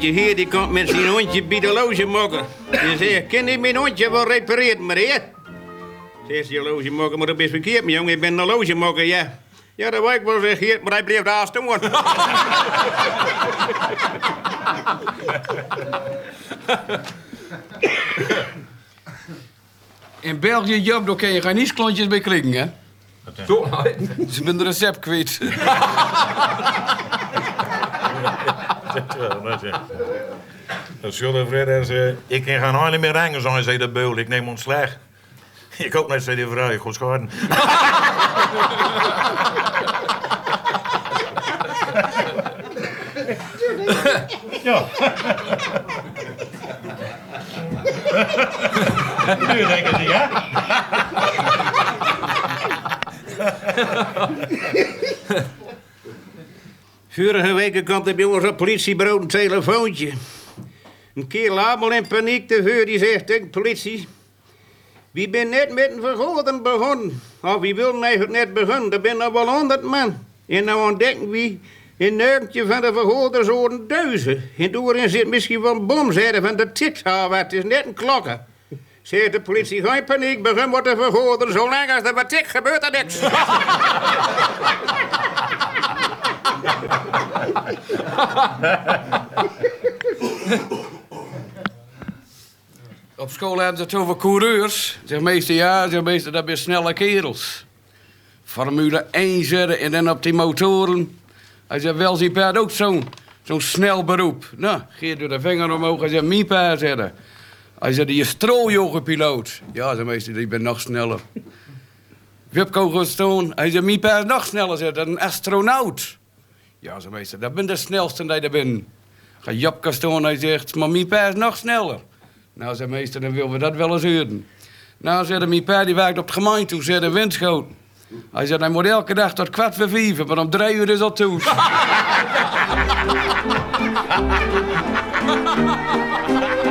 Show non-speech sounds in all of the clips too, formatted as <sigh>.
Dat je hier die komt met zijn hondje bij de loge mokken. Je zegt, kan ik mijn hondje wel repareren, meneer? Zegt je loge mokken, maar dat is verkeerd, mijn jongen. Ik ben een loge mokken, ja. Ja, dat wou ik wel zeggen, maar hij bleef daar staan. <laughs> In België job, daar kan je geen isklontjes bij klikken, hè? Zo, Ze zijn de recept kwijt. <laughs> Dat zullen Fred ze. Ik kan gaan huilen meer hangen, zijn zei de beul. Ik neem ontslag. Ik ook net, zei die vrouw. Ik ga scharen. ja. Nu denken ze, ja? Vorige week kwam er bij op politiebureau een telefoontje. Een kerel allemaal in paniek te vuur, die zegt tegen de politie... Wie ben net met een vergoden begonnen? Of wie wil eigenlijk net begonnen? Er zijn er wel honderd man. En nou ontdekken wie in neukentje van de vergoden zo'n duizen. En doorin zit misschien wel een bomzijde van de titshaal, het is net een klokken. Zegt de politie, geen paniek, begin wordt de vergoden. Zolang als er wat tik gebeurt er niks. <laughs> <laughs> Op school hebben ze het over coureurs. Zeg meester, ja, zeg meester, dat zijn snelle kerels. Formule 1 zetten en dan op die motoren. Hij zegt, wel zijn paard ook zo'n zo'n snel beroep. Nou, geef door de vinger omhoog en zegt, mijn paard zetten. Hij zegt, die strooljoggenpiloot. Ja, zeg meester, die ben nog sneller. Wipko staan. Hij zegt, mijn paard nog sneller zetten, een astronaut. Ja, zeg meester, dat ben de snelste die er ben. Ga Japke staan, hij zegt, maar mijn paard is nog sneller. Nou, zei meester, dan willen we dat wel eens horen. Nou, zei mijn pa, die werkt op de gemeente toe, zei de windschoten. Hij zei, hij moet elke dag tot kwart voor vijf, maar om drie uur is dat toe. <laughs>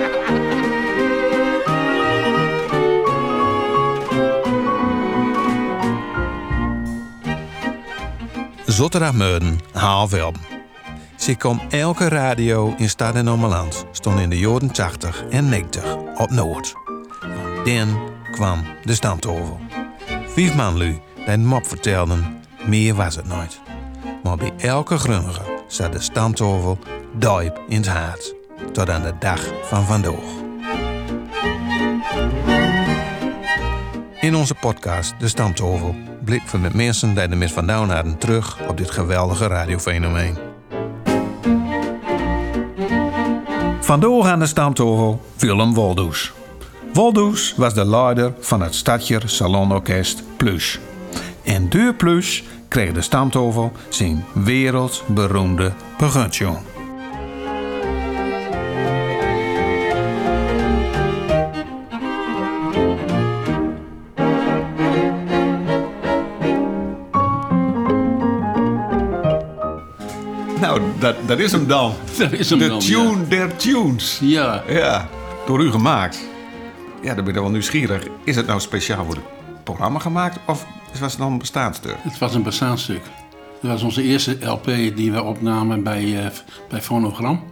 Zotterdammeuren, half elf. Ze kwam elke radio in Stad en Ommeland stond in de jaren 80 en 90 op Noord. Dan kwam de stamtafel. Vijf man lui die mop vertelden, meer was het nooit. Maar bij elke grunnige zat de stamtafel diep in het hart. Tot aan de dag van vandaag. In onze podcast De Stamtafel blikken we met mensen die er mis vandaan hadden terug op dit geweldige radiofenomeen. Vandoor aan de stamtafel Willem Woldoes. Woldoes was de leider van het Stadjer Salonorkest Plus. En door Plus kreeg de stamtafel zijn wereldberoemde beguntje. Dat, dat is hem dan. <laughs> Dat is hem de dan, tune der tunes. Ja, Ja, door u gemaakt. Ja, dan ben ik wel nieuwsgierig. Is het nou speciaal voor het programma gemaakt of was het dan een bestaanstuk? Het was een bestaanstuk. Dat was onze eerste LP die we opnamen bij, eh, bij Phonogram.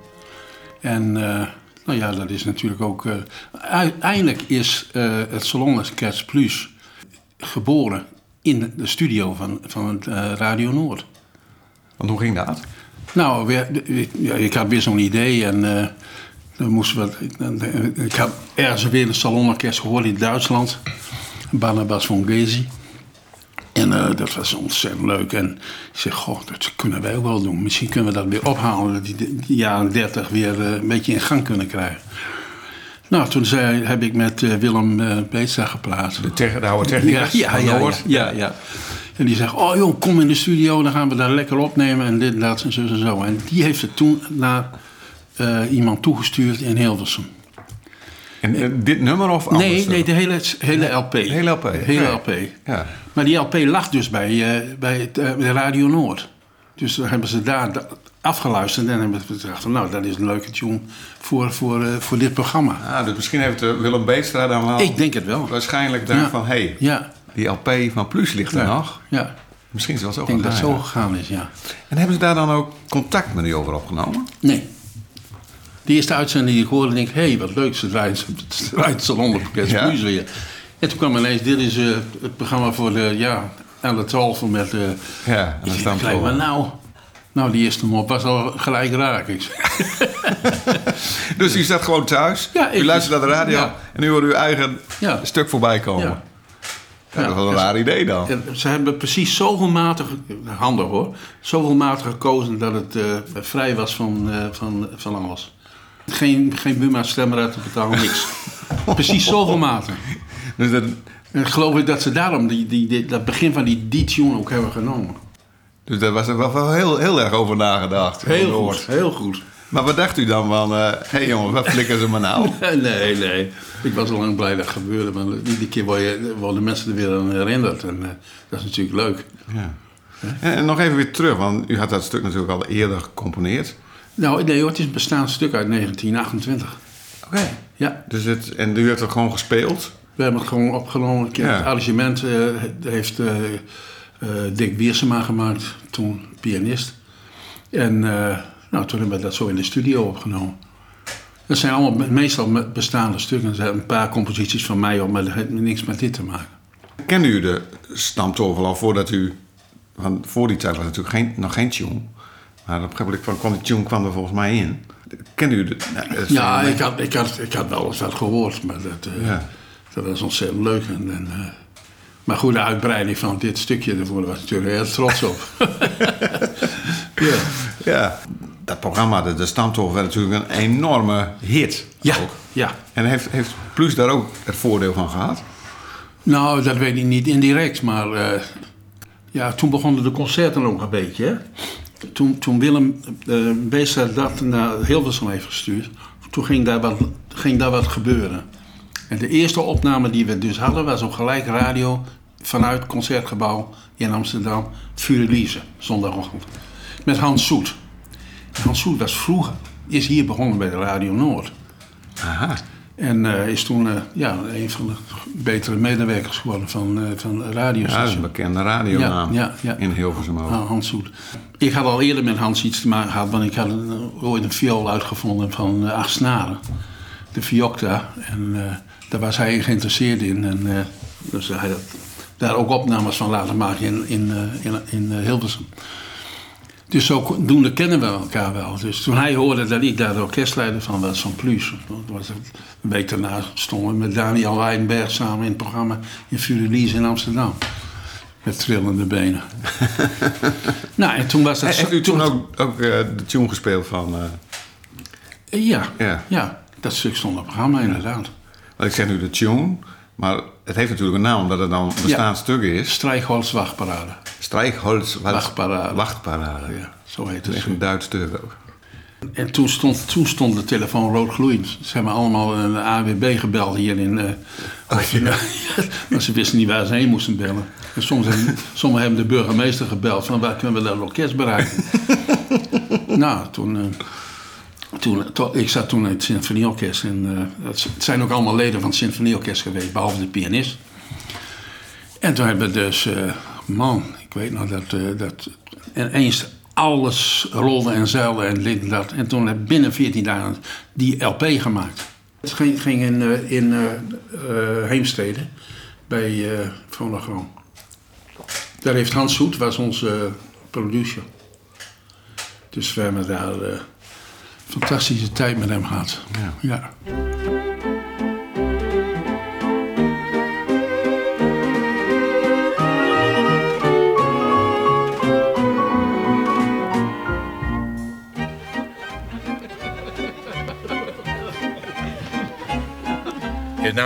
En eh, nou ja, dat is natuurlijk ook... eh, uiteindelijk is het Salonorkest Plus geboren in de studio van, van het, Radio Noord. Want hoe ging dat? Nou, we, ja, ik had weer zo'n idee en eh, dan moesten we. Ik, dan- ik had ergens weer een salonorkest gehoord in Duitsland, Barnabas von Gezi. En eh, dat was ontzettend leuk. En ik zeg, goh, dat kunnen wij ook wel doen. Misschien kunnen we dat weer ophalen, dat die, die jaren 30 weer eh, een beetje in gang kunnen krijgen. Nou, toen zei, heb ik met eh, Willem eh Beetstra gepraat. De, tech, de oude technicus Ja, ja, ja, ja, ja. En die zegt, oh joh, kom in de studio, dan gaan we daar lekker opnemen en dit, dat en zo en zo. En die heeft het toen naar eh, iemand toegestuurd in Hilversum. En eh, dit nummer of anders? Nee, nee, de hele, hele LP. De hele LP, Hele ja. LP. Ja. Maar die LP lag dus bij, eh, bij het, eh, bij Radio Noord. Dus dan hebben ze daar da- afgeluisterd en hebben ze gedacht van, nou, dat is een leuke tune voor, voor, eh, voor dit programma. Ah, dus misschien heeft eh, Willem Beetstra dan wel Ik denk het wel. waarschijnlijk gedacht Ja. van... hé, hey, Ja, die LP van Plus ligt er nog. ja. Misschien wel zo Ik denk dat het zo gegaan is, ja. En hebben ze daar dan ook contact met u over opgenomen? Nee. De eerste uitzending die ik hoorde, denk ik, hé, hey, wat leuk, ze draait, het salonopakket Ja. ja. weer. En toen kwam ineens, dit is eh, het programma voor de, ja, aan de 12 met... eh Ja, en dan staan maar we nou, nou, die eerste mop was al gelijk raak. <laughs> Dus u zat gewoon thuis, Ja, u luistert naar de radio ja. en u hoort uw eigen Ja. stuk voorbij komen. Ja. Dat is wel een raar idee dan. Ze hebben precies zoveel maten, handig hoor, zoveel maten gekozen dat het eh, vrij was van, eh, van, van alles. Geen, geen Buma stemmer uit te betalen, niks. <laughs> precies zoveel maten. Dus dat, En geloof ik dat ze daarom die, die, die- dat begin van die, die tune ook hebben genomen. dus daar was er wel heel, heel erg over nagedacht. Heel goed, heel goed. Maar wat dacht u dan van, hé hey jongens, wat flikken ze maar nou? <laughs> Nee, nee. Ik was al lang blij dat het gebeurde. Maar iedere keer worden mensen er weer aan herinnerd. En eh, dat is natuurlijk leuk. Ja. En, en nog even weer terug, want u had dat stuk natuurlijk al eerder gecomponeerd. Nou, nee hoor, het is een bestaand stuk uit 1928. Oké. Ja, Dus het, en u heeft het gewoon gespeeld? we hebben het gewoon opgenomen. Ja. Het arrangement eh, heeft eh, eh, Dick Wiersema gemaakt, toen pianist. En eh, nou, toen hebben we dat zo in de studio opgenomen. Dat zijn allemaal me- meestal me- bestaande stukken. Er zijn een paar composities van mij op, maar dat heeft niks met dit te maken. Kende u de stamtovel al voordat u... Want voor die tijd was natuurlijk geen, nog geen tune. Maar op een gegeven moment kwam, die tune kwam er volgens mij in. Kende u de... nou, het Ja, ik had, ik, had, ik had wel eens wat gehoord, maar dat, eh, Ja. dat was ontzettend leuk. En, en, eh, maar goed, de uitbreiding van dit stukje, daar was ik natuurlijk heel trots op. <laughs> ja. Ja. Dat programma, de, de stamtovel, werd natuurlijk een enorme hit. Ja, Ook. ja. En heeft, heeft Plus daar ook het voordeel van gehad? Nou, dat weet ik niet indirect, maar eh, ja, toen begonnen de concerten ook een beetje. Hè? Toen, toen Willem uh, Beester dat naar Hilversum heeft gestuurd, toen ging daar, wat, ging daar wat gebeuren. En de eerste opname die we dus hadden, was op gelijk radio vanuit het Concertgebouw in Amsterdam, Furelize, zondagochtend. Met Hans Soet. Hans Soet was vroeger, is hier begonnen bij de Radio Noord. Aha. En eh, is toen eh, ja, een van de betere medewerkers geworden van, eh van de Ja, dat is radiostation. een bekende radionaam Ja, ja, ja. in Hilversum ook. Ah, Hans Soet. Ik had al eerder met Hans iets te maken gehad, want ik had een, ooit een viool uitgevonden van acht snaren. De Fiocta. En daar was hij geïnteresseerd in. En dus hij had daar ook opnames van laten maken in, in, in, in Hilversum. Dus zodoende kennen we elkaar wel. Dus toen hij hoorde dat ik daar de orkestleider van was, van Plus. Was het, een week daarna stonden we met Daniel Weidenberg samen in het programma in Furelies in Amsterdam. Met trillende benen. <laughs> nou, en toen was dat... Heeft u toen ook, ook eh, de tune gespeeld van... eh, Ja, Ja. ja. dat stuk stond op het programma inderdaad. want ik zeg nu de tune, maar het heeft natuurlijk een naam omdat het dan een bestaand stuk is. Strijkholz Wachtparade. Strijkholz Wacht- Wachtparade. Wachtparade. Ja, zo heet het. echt een Duits ook. En toen stond, toen stond de telefoon rood gloeiend. Ze hebben allemaal een AWB gebeld hier in... eh of, <laughs> maar ze wisten niet waar ze heen moesten bellen. En soms hebben, sommigen hebben de burgemeester gebeld van waar kunnen we dat orkest bereiken. <laughs> nou, toen... eh, toen, to- ik zat toen in het symfonieorkest. En, eh, z- het zijn ook allemaal leden van het symfonieorkest geweest, behalve de pianist. En toen hebben we dus, eh, man, weet nog dat, eh, dat ineens alles rolde en zeilde en dit en dat. En toen hebben we binnen 14 dagen die LP gemaakt. Het ging, ging in, eh, in eh, eh, Heemstede bij Fonogram. Daar heeft Hans Soet, was onze producer. Dus we hebben daar eh fantastische tijd met hem gehad. Ja. ja.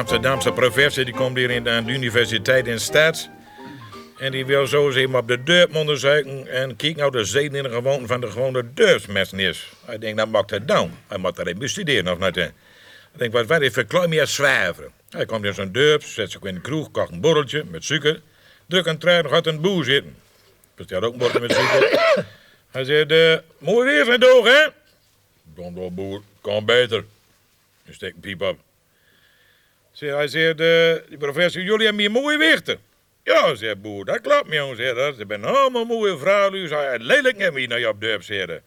Amsterdamse professor die komt hier in de, aan de universiteit in Stad. En die wil zo eens even op de deur onderzoeken en kijken nou de zeden in de gewoonte van de gewone deursmessen is. Hij denkt, dat mag het dan. Hij moet daarin bestuderen of niet. Ik denk, wat is verklaar meer zwijven. Hij komt in zo'n deur, zet zich in de kroeg, kocht een borreltje met suiker. Druk een trui, gaat een boer zitten. Bestelt ook een borreltje met suiker. <laughs> Hij zegt, eh, mooi weer zijn doog, hè? Door, boer, kan beter. Nu steekt een piep op. Zeg, hij zegt, eh, die professor, jullie hebben hier mooie wichten. Ja, zegt boer, dat klopt, jongen, zegt dat. Ze zijn allemaal mooie vrouwen, zei. Lelijk hebben hier naar je op de zeggen.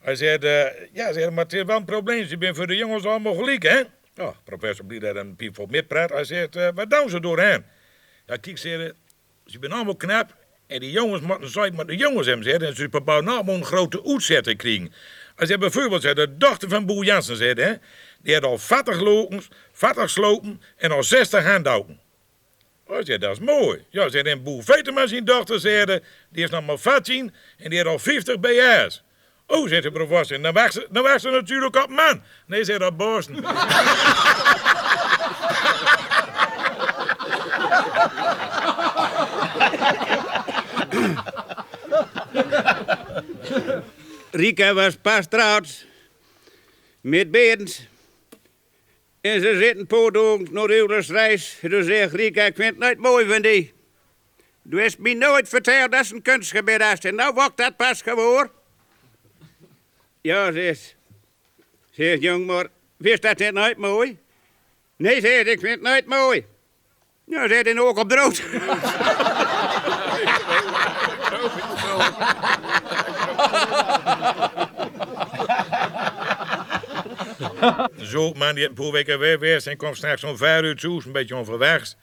Hij zei, eh, ja, zei, maar het is wel een probleem. Ze zijn voor de jongens allemaal gelijk, hè? Ja, professor Blied had een piep voor praat. Hij zei, eh, wat doen ze doorheen? Ja, kijk, zei, ze zijn allemaal knap. En die jongens moeten zijn met de jongens hebben, zei, en ze proberen allemaal een grote uitzetting krijgen. Hij zei bijvoorbeeld, zei, de dochter van Boer Jansen, zei, hè, die had al 40 lopens, 40 slopen en al 60 handhouden. Oh, zei, dat is mooi. Ja, zei, en Boer Vetema zijn dochter, zei, die heeft nog maar 14 en die had al 50 BR's. Oh, zegt de professor, dan wacht ze, dan wacht ze natuurlijk op man. Nee, zei dat Borsten. Rika was pas trouwd met Beens. En ze zitten podoong naar de. En toen zegt Rika, ik vind het nooit mooi van die. Du hebt me nooit verteld dat ze een kunstgebied is. En nou wordt dat pas gewoon. Ja, zegt. Zegt jong, maar wist dat net nooit mooi? Nee, zegt ik vind het nooit mooi. Ja, zegt hij ook op drood. <laughs> <laughs> <laughs> Zo, man, die weken weg geweest en komt straks om vijf uur toe, een beetje onverwachts.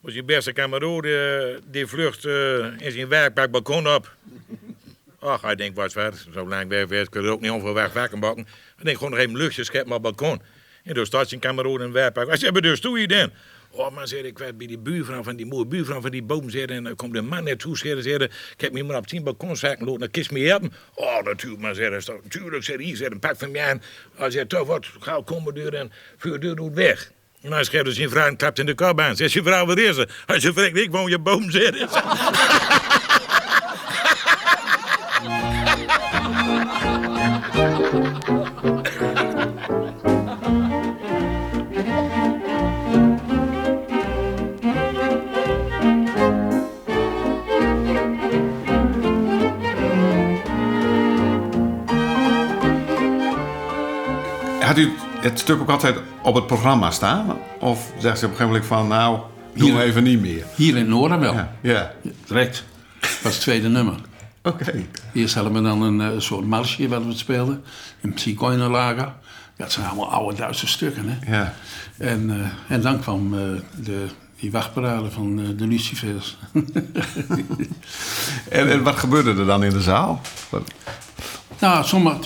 Was je beste kameraad, die, die vlucht eh, in zijn werkpak balkon op. Ach, hij denkt, wat ver, zo lang weg geweest, kun ook niet onverwacht wakker bakken. Hij denkt gewoon nog even luchtjes scheppen op het balkon. En toen staat zijn kameraad in werkpak. Wat hebben dus toe je dan? Oh, man, zei ik, werd bij die buurvrouw van die mooie buurvrouw van die boom. En dan komt een man naartoe, zei ze, ik heb me maar op tien balkon zaken lopen, dan kist me hebben. Oh, natuurlijk, maar zei ze, natuurlijk, zei hier, een pak van mij aan. Hij zei, toch wat, gauw komen deur en vuur deur doet weg. Hij schreef dus zijn vrouw en klapt in de kap aan. Zegt je vrouw, wat is er? Hij zei, vreemd, ik woon je boom. Het stuk ook altijd op het programma staan? Of zegt ze op een gegeven moment van, nou, doen we Hier. even niet meer? Hier in noorden wel. Ja. ja. Direct. Dat was het tweede nummer. Oké. Eerst hadden we dan een eh, soort marsje wat we speelden. Een Zigeunerlager. Dat zijn allemaal oude Duitse stukken. Hè? Ja. En, eh, en dan kwam eh, de, die wachtparade van de Lucifers. <laughs> En, en wat gebeurde er dan in de zaal? Wat- <laughs> nou, sommige,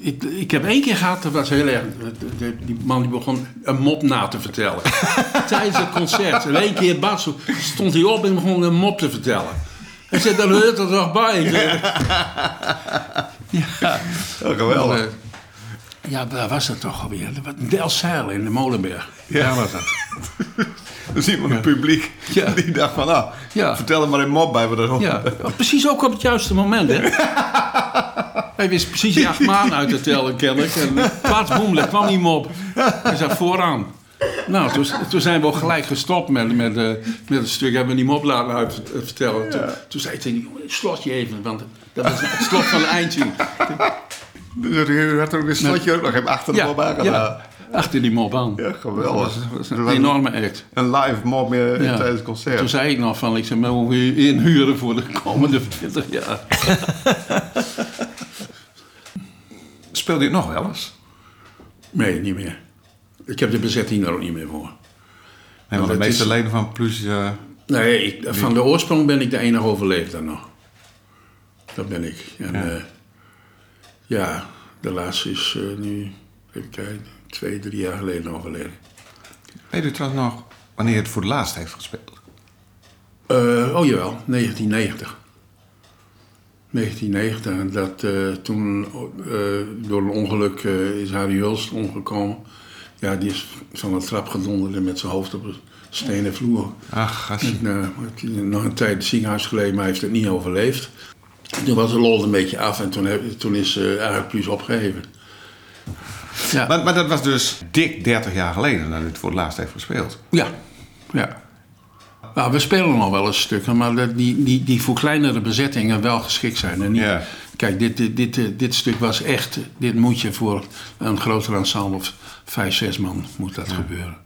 ik, ik heb één keer gehad, dat was heel erg. die man die begon een mop na te vertellen. <laughs> Tijdens het concert. En één keer Bas, stond hij op en begon een mop te vertellen. Hij zei, dat hoort er toch bij. Oh, geweldig. Eh, Ja, waar was dat toch alweer? Zeil in de Molenberg. Ja. Daar was dat. Dus iemand in het publiek Ja. die dacht van, nou, Ja. vertel er maar een mop bij. Er Ja, precies ook op het juiste moment, hè? <laughs> Hij wist precies die acht maanden uit te tellen, kennelijk. En plaats boem, daar kwam hij op. Hij zat vooraan. Nou, toen, toen zijn we ook gelijk gestopt met, met, eh, met het stuk. Hebben we die mop laten uit, eh, vertellen. Toen, toen zei hij tegen die slot je even, want dat was het slot van de eindje. Dus u had ook een slotje ook nog even achter de mop aangedaan. ja, achter die mop aan. Ja, geweldig. Dat was een enorme act. Een live mop meer Ja. tijdens het concert. Toen zei ik nog van, ik zeg, maar hoe inhuren voor de komende 20 jaar? <laughs> Speelde u het nog wel eens? Nee, niet meer. Ik heb de bezetting daar ook niet meer voor. Nee, want de meeste is- leden van Plus... eh, Nee, ik- van de oorsprong ben ik de enige overleefd nog. Dat ben ik. En Ja. ja, ja de laatste is eh, nu, even kijken, twee, drie jaar geleden overleden. weet u trouwens nog wanneer het voor het laatst heeft gespeeld? Eh, oh jawel, 1990. 1990, en dat, eh, toen eh, door een ongeluk eh, is Harry Hulst omgekomen. Ja, die is van een trap gedonderd en met zijn hoofd op een stenen vloer. Ach, gastje. Nog een tijd in het ziekenhuis gelegen, maar hij heeft het niet overleefd. Toen was de lol een beetje af en toen, heb- toen is eigenlijk plus opgeheven. Ja, Maar, maar dat was dus dik 30 jaar geleden dat het voor het laatst heeft gespeeld. ja. ja. Nou, we spelen nog wel eens stukken, maar dat die, die, die voor kleinere bezettingen wel geschikt zijn. En niet, Ja. Kijk, dit, dit, dit, eh, dit stuk was echt, dit moet je voor een groter ensemble of vijf, zes man moet dat gebeuren.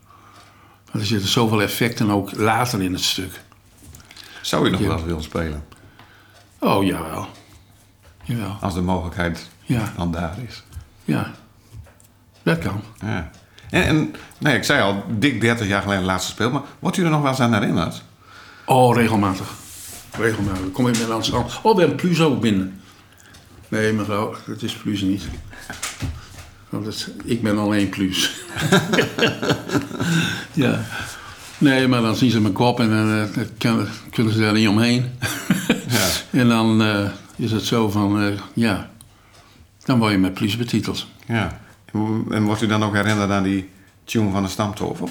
Want er zitten zoveel effecten ook later in het stuk. Zou u nog Ja. wel willen spelen? Oh, jawel. Jawel. Als de mogelijkheid Ja, dan daar is. ja. Dat kan. Ja. En, en nee, ik zei al, dik 30 jaar geleden laatste speel, maar wordt u er nog wel eens aan herinnerd? Oh, regelmatig. Regelmatig. Dan kom ik met Amsterdam. Oh, we hebben Plus ook binnen. Nee, mevrouw, dat is Plus niet. Want dat, ik ben alleen Plus. <laughs> ja. Nee, maar dan zien ze mijn kop en dan eh, kunnen ze daar niet omheen. Ja. <laughs> En dan eh, is het zo van, eh, ja, dan word je met Plus betiteld. Ja. En, wordt u dan ook herinnerd aan die tune van de Stamtovel?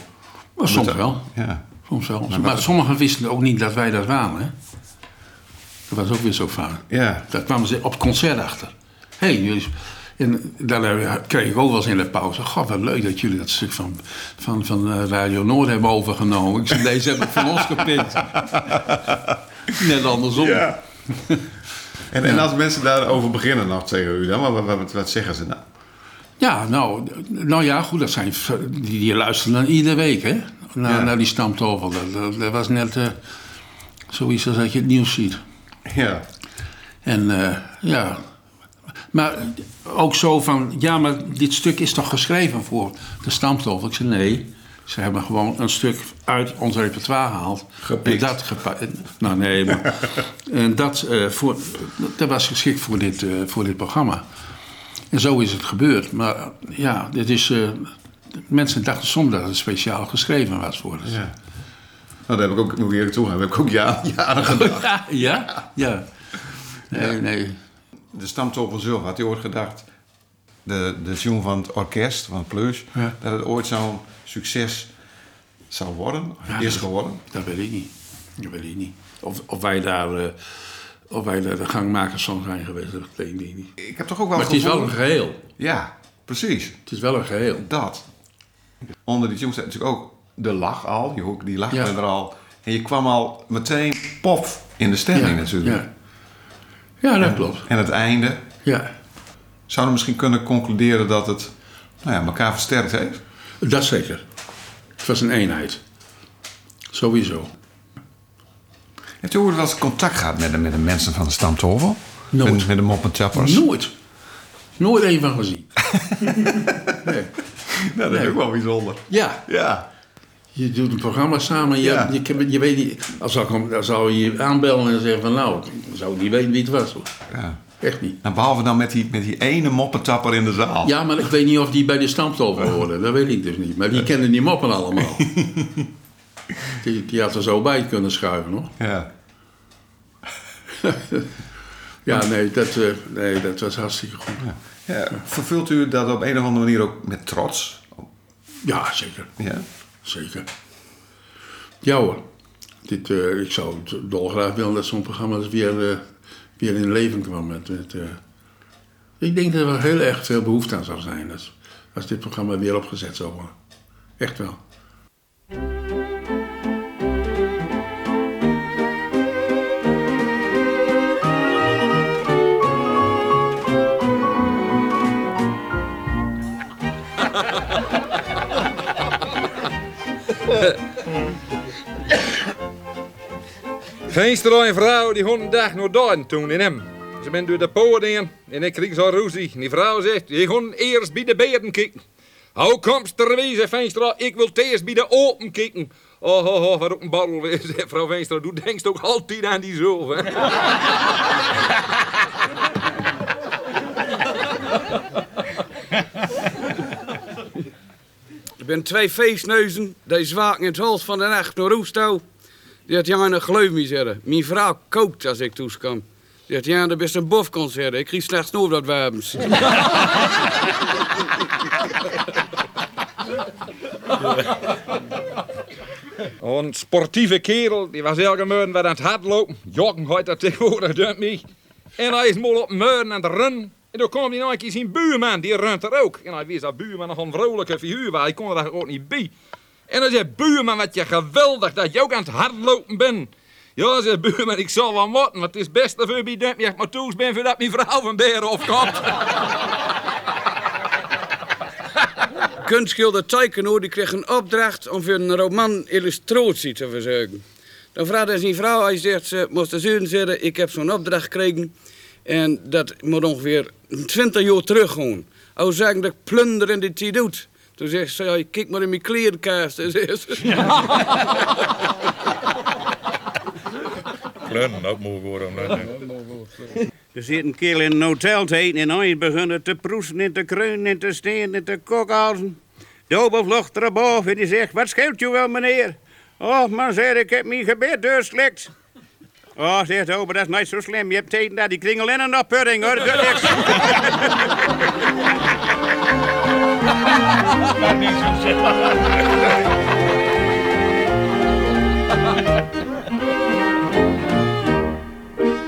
Soms wel. Ja. Soms wel. Maar Maar, sommigen wisten ook niet dat wij dat waren. Hè? Dat was ook weer zo vaak. Ja. Daar kwamen ze op het concert achter. Hé, hey, jullie... En daar kreeg ik ook wel eens in de pauze. God, wat leuk dat jullie dat stuk van, van, van eh, Radio Noord hebben overgenomen. Ik zei, deze heb ik van ons gepikt. <laughs> Net andersom. Ja. <laughs> En, en als mensen daarover beginnen nog tegen u dan, wat, wat, wat zeggen ze dan? Ja, nou, nou ja, goed, dat zijn, die, die luisteren dan iedere week, hè? Naar, Ja. naar die stamtafel. Dat, dat, dat was net eh, zoiets als dat je het nieuws ziet. Ja. En eh, ja, maar ook zo van, ja, maar dit stuk is toch geschreven voor de stamtafel? Ik zei, nee, ze hebben gewoon een stuk uit ons repertoire gehaald. Gepikt. En dat Nou, nee, maar <laughs> en dat, eh, voor, dat was geschikt voor dit, voor dit programma. En zo is het gebeurd. Maar ja, dit is... eh, mensen dachten soms dat het speciaal geschreven was voor ons. ja. Nou, daar heb ik ook, moet ik eerlijk heb ik ook jaren, <laughs> jaren gedacht. Ja, ja, ja. Nee, nee. De Stamtovel zelf, had u ooit gedacht, de, de tune van het orkest, van Plus, dat het ooit zo'n succes zou worden? Is dat- geworden? Dat weet ik niet. Dat weet ik niet. Of, of wij daar... eh, of wij de gangmakers van zijn geweest, dat weet ik niet. Ik heb toch ook wel Maar het is wel een geheel. Ja, precies. Het is wel een geheel. Dat. Onder die tune staat natuurlijk ook de lach al. Die, hoek- die lach Ja. er al. En je kwam al meteen pof in de stemming natuurlijk. Ja, ja dat klopt. En het einde. Ja, Zouden we misschien kunnen concluderen dat het nou ja, elkaar versterkt heeft? dat zeker. Het was een eenheid. Sowieso. Heeft u ooit wel eens contact gehad met de, met de mensen van de Stamtovel? Nooit. Met, met de moppentappers? Nooit. Nooit één van gezien. <laughs> nee. Nou, dat Nee. is ook wel bijzonder. Ja, Ja. je doet een programma samen. Je, Ja. je, je weet niet... Als zou, ik hem- dan zou je je aanbellen en zeggen van... Nou, dan zou ik niet weten wie het was. Hoor. ja. Echt niet. Nou, behalve dan met die, met die ene moppetapper in de zaal. Ja, maar ik weet niet of die bij de stamtafel hoorden. Dat weet ik dus niet. Maar die kennen die moppen allemaal. <laughs> die, die had er zo bij kunnen schuiven, hoor. Ja. <laughs> Ja, nee dat, eh, nee, dat was hartstikke goed. Ja. Vervult u dat op een of andere manier ook met trots? Ja, zeker. Ja. Zeker. Ja hoor. Dit, eh, ik zou het dolgraag willen dat zo'n programma eens weer, eh, weer in leven kwam. Met, met, ik denk dat er heel erg veel behoefte aan zou zijn. Als, als dit programma weer opgezet zou worden. Echt wel. <laughs> Veenstra en vrouw die een dag naar daar toen in hem. Ze ben door de poort en ik kreeg zo'n ruzie. Die vrouw zegt, je gaat eerst bij de beren kijken. Hoe komst er weer, zegt Veenstra, ik wil eerst bij de open kijken. Oh, oh, oh, wat een barrel zegt vrouw Veenstra. Du denkt ook altijd aan die zulf, <laughs> <laughs> hè. Er zijn twee feestneuzen, die zwaken in het hals van de nacht naar Roesto. Die had Jan een geloof me zeggen. Mijn vrouw kookt als ik toeskwam. Die had Jan, dat best een bofconcert. Ik kreeg slechts nog dat wapens. <laughs> Een sportieve kerel, die was elke morgen weer aan het hardlopen. Joggen gaat dat tegenwoordig, dunkt me. En hij is mal op aan het rennen. En toen kwam hij nog een zijn buurman, die runt er ook. En hij wist dat buurman nog een vrolijke figuur was, hij kon er ook niet bij. En dan zei buurman, wat je geweldig dat je ook aan het hardlopen bent. Ja, zei buurman, ik zal wel moeten, want het is best dat je bij me maar toes ben voordat mijn vrouw van Beren opkomt. <laughs> Kunstschilder Taikeno die kreeg een opdracht om voor een roman illustratie te verzorgen. Dan vraagde hij zijn vrouw, hij zegt, ze moest de zeggen, ik heb zo'n opdracht gekregen. En dat moet ongeveer 20 jaar terug gewoon. Als zeggen dat ik plunder die doet. Toen zegt ze, ja, kijk maar in mijn klerenkast. En zegt ze, Klunnen, <laughs> ook moe worden. Er zit een kerel in een hotel te eten en hij begonnen te proesten en te kreunen en te stenen en te kokhalzen. De overvlucht erboven en die zegt, wat scheelt u wel meneer? Oh, man zei ik heb mijn gebed doorslikt. Oh, zegt de ober, dat is niet zo slim. Je hebt tegen dat die kringel in een oppudding hoor. Dat is niks.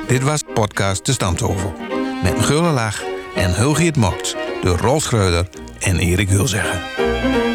Dit was podcast De Stamtafel. Met een gulle lach en Hulgiet Mokt door Rolf Schreuder en Erik Hulzeggen.